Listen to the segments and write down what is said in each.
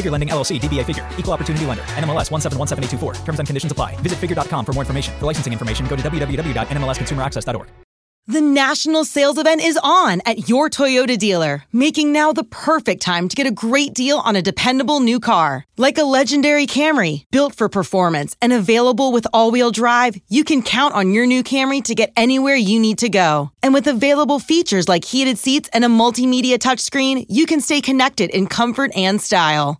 Figure Lending LLC, DBA Figure, Equal Opportunity Lender, NMLS 1717824. Terms and conditions apply. Visit figure.com for more information. For licensing information, go to www.nmlsconsumeraccess.org. The national sales event is on at your Toyota dealer, making now the perfect time to get a great deal on a dependable new car. Like a legendary Camry, built for performance and available with all wheel drive, you can count on your new Camry to get anywhere you need to go. And with available features like heated seats and a multimedia touchscreen, you can stay connected in comfort and style.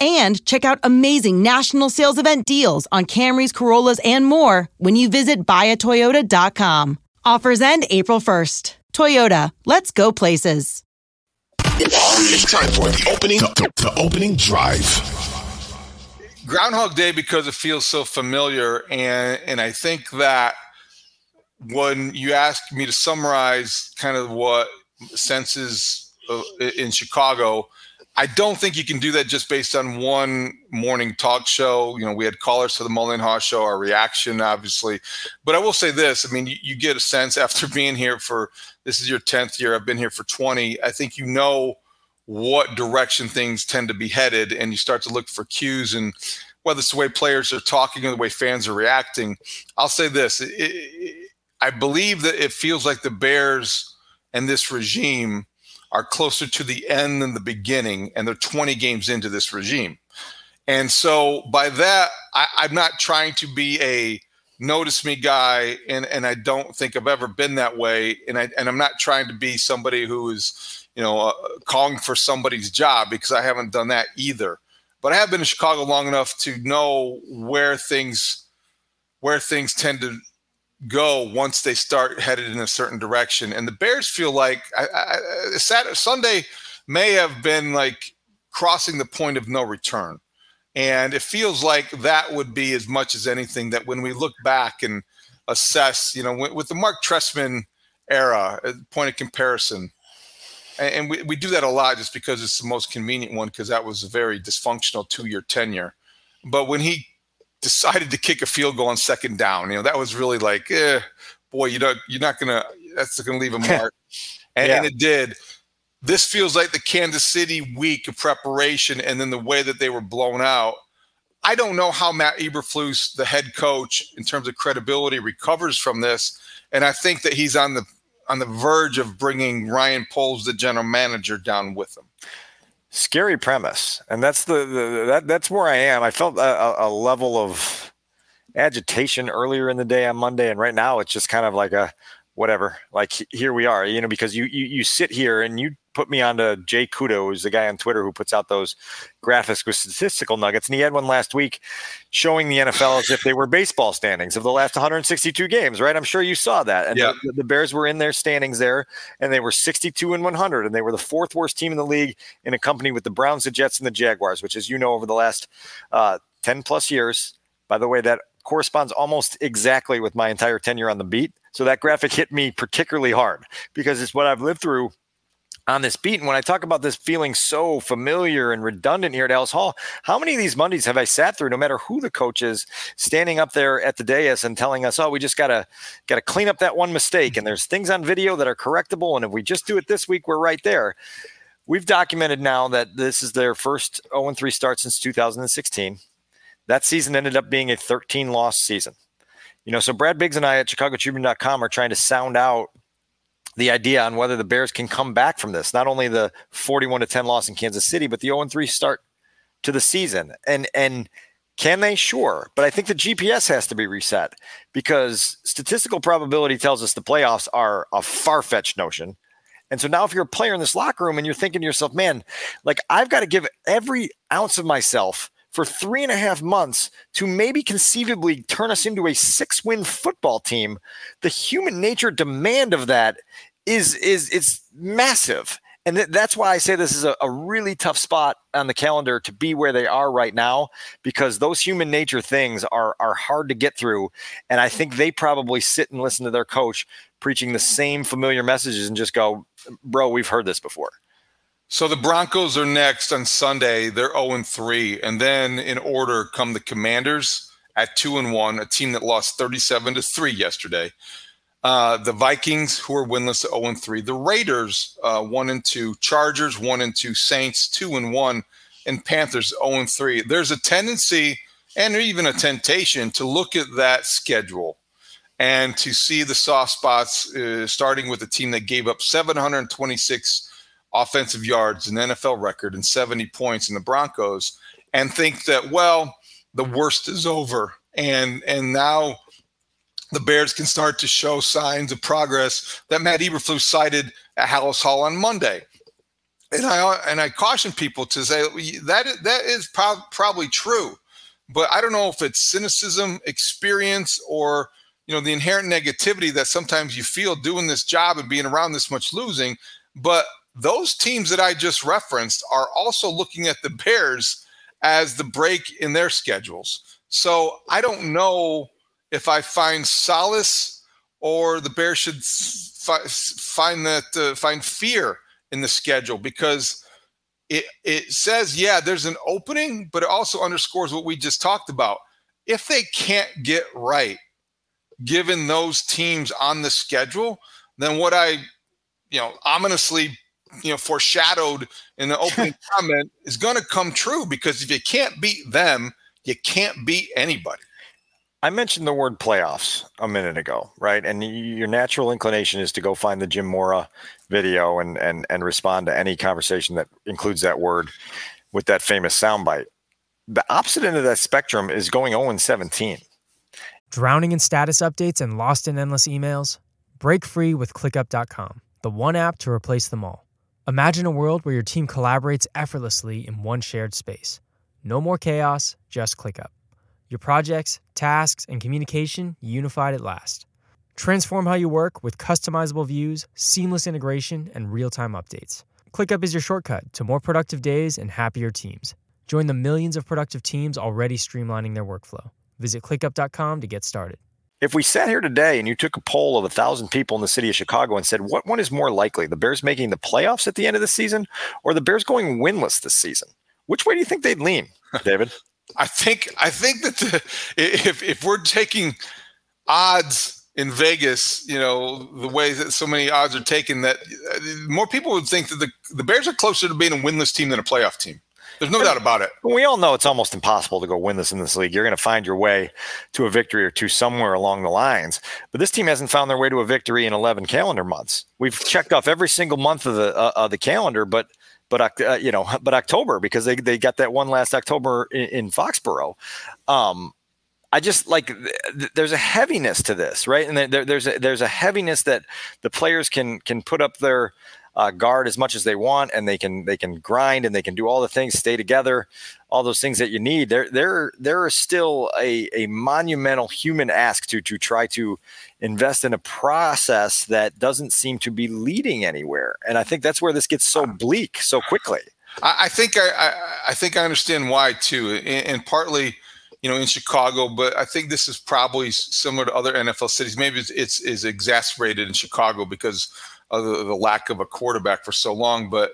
and check out amazing national sales event deals on Camrys, Corollas, and more when you visit buyatoyota.com. Offers end April 1st. Toyota, let's go places. It's time for the opening, the, the opening drive. Groundhog Day because it feels so familiar, and and I think that when you ask me to summarize kind of what senses uh, in Chicago, I don't think you can do that just based on one morning talk show. You know, we had callers to the Mullen Haugh show, our reaction, obviously. But I will say this I mean, you, you, get a sense after being here for this is your 10th year, I've been here for 20. I think you know what direction things tend to be headed, and you start to look for cues and whether it's the way players are talking or the way fans are reacting. I'll say this it, it, I believe that it feels like the Bears and this regime are closer to the end than the beginning, and they're 20 games into this regime. And so by that, I, I'm not trying to be a notice me guy, and and I don't think I've ever been that way. And I and I'm not trying to be somebody who is, you know, uh, calling for somebody's job because I haven't done that either. But I have been in Chicago long enough to know where things where things tend to go once they start headed in a certain direction. And the Bears feel like I, I, Saturday, Sunday may have been like crossing the point of no return. And it feels like that would be as much as anything that when we look back and assess, you know, with, with the Mark Trestman era, uh, point of comparison, and, and we, we do that a lot just because it's the most convenient one because that was a very dysfunctional two year tenure. But when he decided to kick a field goal on second down. You know, that was really like, eh, boy, you know, you're not gonna that's gonna leave a mark. and, yeah. and it did. This feels like the Kansas City week of preparation, and then the way that they were blown out. I don't know how Matt Eberflus, the head coach, in terms of credibility, recovers from this, and I think that he's on the on the verge of bringing Ryan Poles, the general manager, down with him scary premise, and that's the, the that that's where I am. I felt a, a, level of agitation earlier in the day on Monday, and right now it's just kind of like a whatever. Like here we are, you know, because you you, you sit here and you put me onto Jay Kudo, who's the guy on Twitter who puts out those graphics with statistical nuggets. And he had one last week showing the NFL as if they were baseball standings of the last 162 games, right? I'm sure you saw that. And the, the, Bears were in their standings there, and they were 62 and 100, and they were the fourth worst team in the league in a company with the Browns, the Jets, and the Jaguars, which, as you know, over the last uh, 10 plus years, by the way, that corresponds almost exactly with my entire tenure on the beat. So that graphic hit me particularly hard because it's what I've lived through on this beat. And when I talk about this feeling so familiar and redundant here at Halas Hall, how many of these Mondays have I sat through, no matter who the coach is, standing up there at the dais and telling us, "Oh, we just gotta gotta clean up that one mistake," and there's things on video that are correctable, and if we just do it this week, we're right there. We've documented now that this is their first 0 3 start since 2016. That season ended up being a 13 loss season. You know, so Brad Biggs and I at ChicagoTribune.com are trying to sound out the idea on whether the Bears can come back from this. Not only the 41 to 10 loss in Kansas City, but the 0 3 start to the season. And and can they? Sure. But I think the GPS has to be reset because statistical probability tells us the playoffs are a far fetched notion. And so now, if you're a player in this locker room and you're thinking to yourself, man, like I've got to give every ounce of myself for three and a half months to maybe conceivably turn us into a six win football team, the human nature demand of that is is it's massive. And th- that's why I say this is a, a really tough spot on the calendar to be where they are right now, because those human nature things are are hard to get through. And I think they probably sit and listen to their coach preaching the same familiar messages and just go, bro, we've heard this before. So the Broncos are next on Sunday. They're 0 3. And then in order come the Commanders at 2 and 1, a team that lost 37 to 3 yesterday. Uh, the Vikings, who are winless at 0 3. The Raiders, uh, 1 and 2. Chargers, 1 and 2. Saints, 2 and 1. And Panthers, 0 and 3. There's a tendency and even a temptation to look at that schedule and to see the soft spots, uh, starting with a team that gave up 726 offensive yards, an NFL record, and 70 points in the Broncos, and think that, well, the worst is over. And and now the Bears can start to show signs of progress that Matt Eberflus cited at Halas Hall on Monday. And I and I caution people to say that that is pro- probably true, but I don't know if it's cynicism, experience, or you know the inherent negativity that sometimes you feel doing this job and being around this much losing. But those teams that I just referenced are also looking at the Bears as the break in their schedules. So I don't know if I find solace or the Bears should fi- find that uh, find fear in the schedule because it it says yeah there's an opening, but it also underscores what we just talked about. If they can't get right, given those teams on the schedule, then what I you know ominously you know foreshadowed in the opening comment is going to come true because if you can't beat them, you can't beat anybody. I mentioned the word playoffs a minute ago, right? And your natural inclination is to go find the Jim Mora video and and and respond to any conversation that includes that word with that famous soundbite. The opposite end of that spectrum is going 0 17. Drowning in status updates and lost in endless emails? Break free with ClickUp.com, the one app to replace them all. Imagine a world where your team collaborates effortlessly in one shared space. No more chaos, just ClickUp. Your projects, tasks, and communication unified at last. Transform how you work with customizable views, seamless integration, and real time updates. ClickUp is your shortcut to more productive days and happier teams. Join the millions of productive teams already streamlining their workflow. Visit clickup.com to get started. If we sat here today and you took a poll of a thousand people in the city of Chicago and said, what one is more likely, the Bears making the playoffs at the end of the season or the Bears going winless this season? Which way do you think they'd lean, David? I think I think that the, if if we're taking odds in Vegas, you know, the way that so many odds are taken, that uh, more people would think that the the Bears are closer to being a winless team than a playoff team. There's no doubt about it. We all know it's almost impossible to go win this in this league. You're going to find your way to a victory or two somewhere along the lines. But this team hasn't found their way to a victory in 11 calendar months. We've checked off every single month of the uh, of the calendar, but but uh, you know, but October because they they got that one last October in, in Foxborough. Um, I just like th- there's a heaviness to this, right? And there, there's a, there's a heaviness that the players can can put up their uh, guard as much as they want, and they can they can grind and they can do all the things, stay together, all those things that you need. There there there is still a, a monumental human ask to to try to invest in a process that doesn't seem to be leading anywhere, and I think that's where this gets so bleak so quickly. I, I think I, I, I think I understand why too, and, and partly you know, in Chicago, but I think this is probably similar to other NFL cities. Maybe it's, it's, it's exacerbated in Chicago because the, the lack of a quarterback for so long. But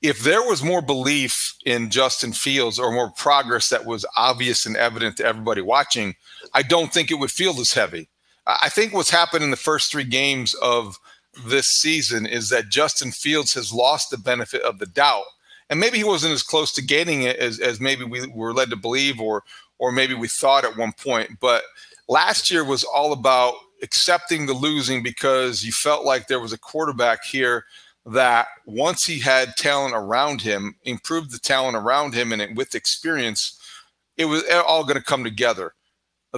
if there was more belief in Justin Fields or more progress that was obvious and evident to everybody watching, I don't think it would feel this heavy. I think what's happened in the first three games of this season is that Justin Fields has lost the benefit of the doubt. And maybe he wasn't as close to gaining it as, as maybe we were led to believe or or maybe we thought at one point. But last year was all about accepting the losing because you felt like there was a quarterback here that once he had talent around him, improved the talent around him, and it, with experience, it was all going to come together.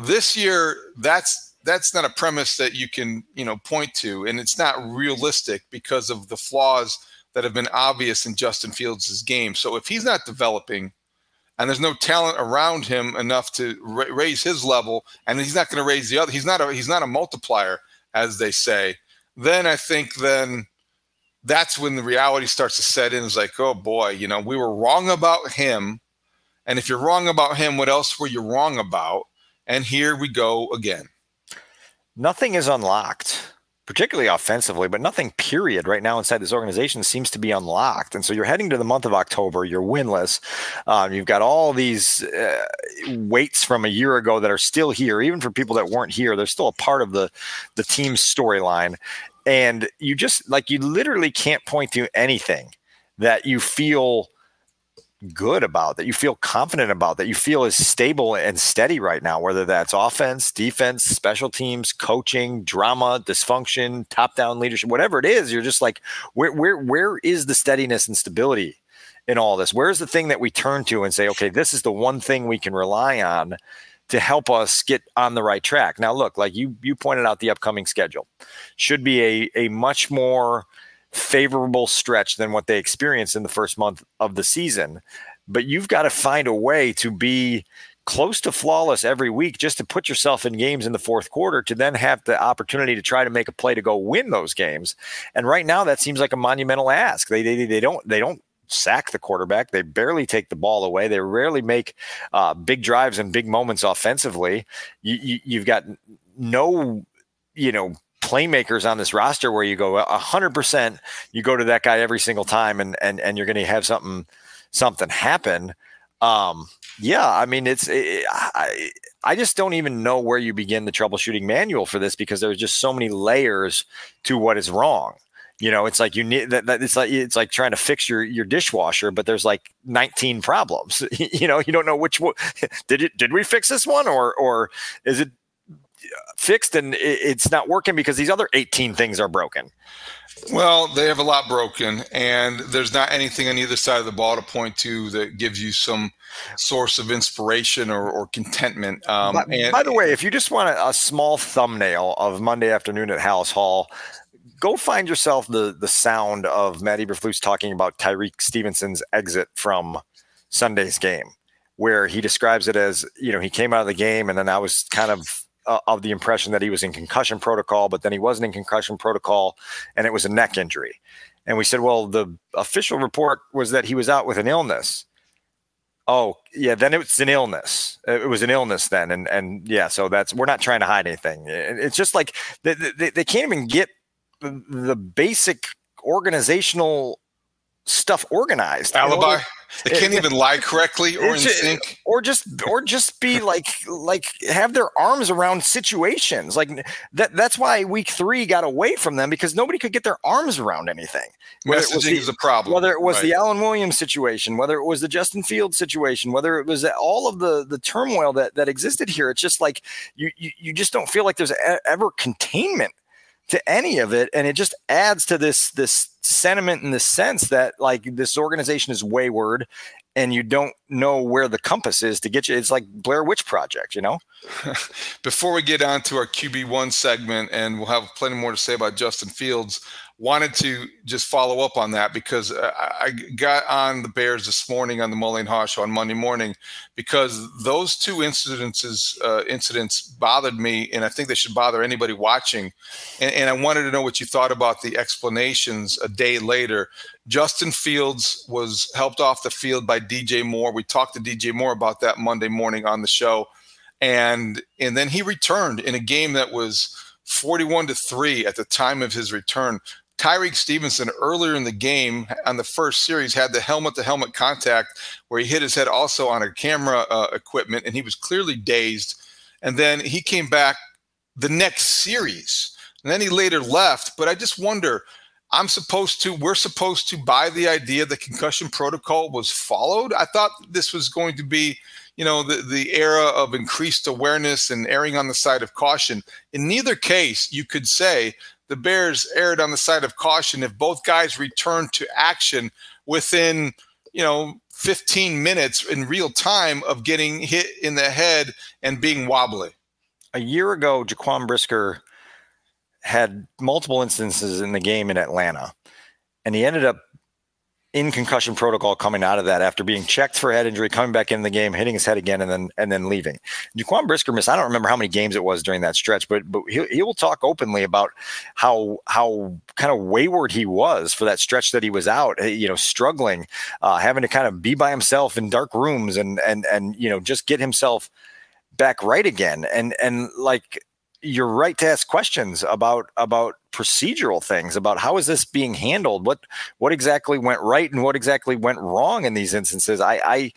This year, that's that's not a premise that you can you know point to, and it's not realistic because of the flaws that have been obvious in Justin Fields' game. So if he's not developing, and there's no talent around him enough to ra- raise his level, and he's not going to raise the other. He's not a he's not a multiplier, as they say. Then I think then that's when the reality starts to set in. Is like, oh boy, you know, we were wrong about him, and if you're wrong about him, what else were you wrong about? And here we go again. Nothing is unlocked particularly offensively, but nothing period right now inside this organization seems to be unlocked. And so you're heading to the month of October, you're winless. Um, you've got all these uh, weights from a year ago that are still here, even for people that weren't here, they're still a part of the, the team's storyline. And you just like, you literally can't point to anything that you feel good about, that you feel confident about, that you feel is stable and steady right now, whether that's offense, defense, special teams, coaching, drama, dysfunction, top down leadership, whatever it is, you're just like, where where where is the steadiness and stability in all this? Where's the thing that we turn to and say, okay, this is the one thing we can rely on to help us get on the right track. Now, look, like you you pointed out, the upcoming schedule should be a a much more favorable stretch than what they experienced in the first month of the season. But you've got to find a way to be close to flawless every week just to put yourself in games in the fourth quarter to then have the opportunity to try to make a play to go win those games. And right now that seems like a monumental ask. They they, they don't they don't sack the quarterback. They barely take the ball away. They rarely make uh, big drives and big moments offensively. You, you, you've got no you know playmakers on this roster where you go hundred percent, you go to that guy every single time, and and and you're going to have something something happen. Um, yeah, I mean, it's it, I I just don't even know where you begin the troubleshooting manual for this because there's just so many layers to what is wrong. You know, it's like you need that, that. It's like it's like trying to fix your your dishwasher, but there's like 19 problems. you know, you don't know which one. Did it? Did we fix this one, or or is it fixed and it's not working because these other 18 things are broken. Well, they have a lot broken, and there's not anything on either side of the ball to point to that gives you some source of inspiration or, or contentment. Um, by, and, by the way, if you just want a, a, small thumbnail of Monday afternoon at Halas Hall, go find yourself the the sound of Matt Eberflus talking about Tyrique Stevenson's exit from Sunday's game, where he describes it as you know he came out of the game and then I was kind of uh, of the impression that he was in concussion protocol, but then he wasn't in concussion protocol and it was a neck injury. And we said, well, the official report was that he was out with an illness. Oh, yeah, then it was an illness. It was an illness then. And, and yeah, so that's, we're not trying to hide anything. It's just like they, they, they can't even get the, the basic organizational stuff organized. Alibi. They can't eh, even lie correctly or in sync, or just or just be like like have their arms around situations. Like that. That's why week three got away from them because nobody could get their arms around anything. Whether Messaging it was the, is a problem. Whether it was right. the Alan Williams situation, whether it was the Justin Fields situation, whether it was all of the the turmoil that that existed here. It's just like you you, you just don't feel like there's ever containment to any of it and it just adds to this this sentiment in the sense that like this organization is wayward and you don't know where the compass is to get you. It's like blair witch project you know before we get on to our qb1 segment and we'll have plenty more to say about justin fields wanted to just follow up on that because I got on the Bears this morning on the Haugh show on Monday morning because those two incidences uh, incidents bothered me, and I think they should bother anybody watching. And, and I wanted to know what you thought about the explanations a day later. Justin Fields was helped off the field by DJ Moore. We talked to DJ Moore about that Monday morning on the show, and and then he returned in a game that was 41 to 3 at the time of his return Tyrique Stevenson earlier in the game on the first series had the helmet to helmet contact where he hit his head also on a camera uh, equipment and he was clearly dazed. And then he came back the next series and then he later left. But I just wonder. I'm supposed to, we're supposed to buy the idea the concussion protocol was followed. I thought this was going to be, you know, the, the era of increased awareness and erring on the side of caution. In neither case, you could say the Bears erred on the side of caution if both guys returned to action within, you know, 15 minutes in real time of getting hit in the head and being wobbly. A year ago, Jaquan Brisker had multiple instances in the game in Atlanta, and he ended up in concussion protocol coming out of that after being checked for head injury, coming back in the game, hitting his head again, and then and then leaving. Jaquan Brisker missed. I don't remember how many games it was during that stretch, but but he, he will talk openly about how how kind of wayward he was for that stretch that he was out. Eh, you know, struggling, uh, having to kind of be by himself in dark rooms and and and you know just get himself back right again. And and like you're right to ask questions about about procedural things about how is this being handled? What what exactly went right and what exactly went wrong in these instances? I i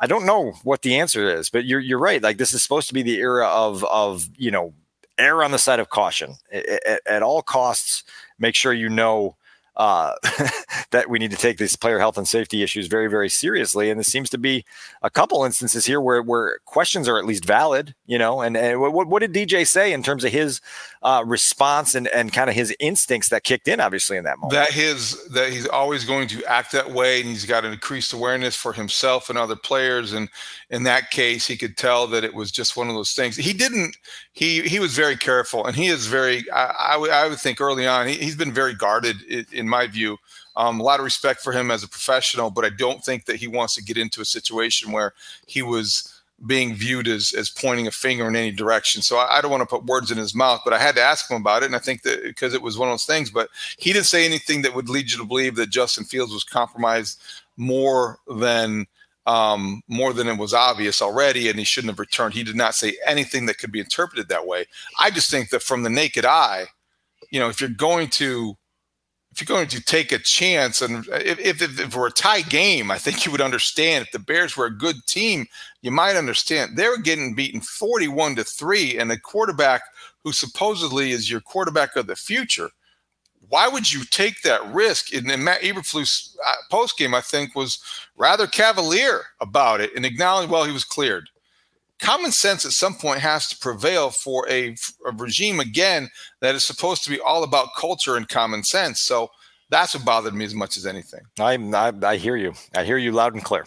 i don't know what the answer is but you're you're right. Like this is supposed to be the era of of you know err on the side of caution. At, at all costs make sure you know uh, that we need to take these player health and safety issues very, very seriously. And there seems to be a couple instances here where, where questions are at least valid, you know. And, and what, what did DJ say in terms of his uh, response and, and kind of his instincts that kicked in, obviously, in that moment? That his that he's always going to act that way, and he's got an increased awareness for himself and other players. And in that case, he could tell that it was just one of those things. He didn't. He he was very careful, and he is very. I, I, would think early on, he, has been very guarded in, in my view. Um, a lot of respect for him as a professional, but I don't think that he wants to get into a situation where he was being viewed as as pointing a finger in any direction. So I, I, don't want to put words in his mouth, but I had to ask him about it, and I think that because it was one of those things. But he didn't say anything that would lead you to believe that Justin Fields was compromised more than um, more than it was obvious already, and he shouldn't have returned. He did not say anything that could be interpreted that way. I just think that from the naked eye, you know, if you're going to if you're going to take a chance, and if, if, if it were a tie game, I think you would understand. If the Bears were a good team, you might understand. They're getting beaten 41 to 3, and a quarterback who supposedly is your quarterback of the future. Why would you take that risk? And, and Matt Eberflus uh, post game, I think, was rather cavalier about it and acknowledged, well, he was cleared common sense at some point has to prevail for a, a, regime again that is supposed to be all about culture and common sense. So that's what bothered me as much as anything. I, I, I hear you. I hear you loud and clear.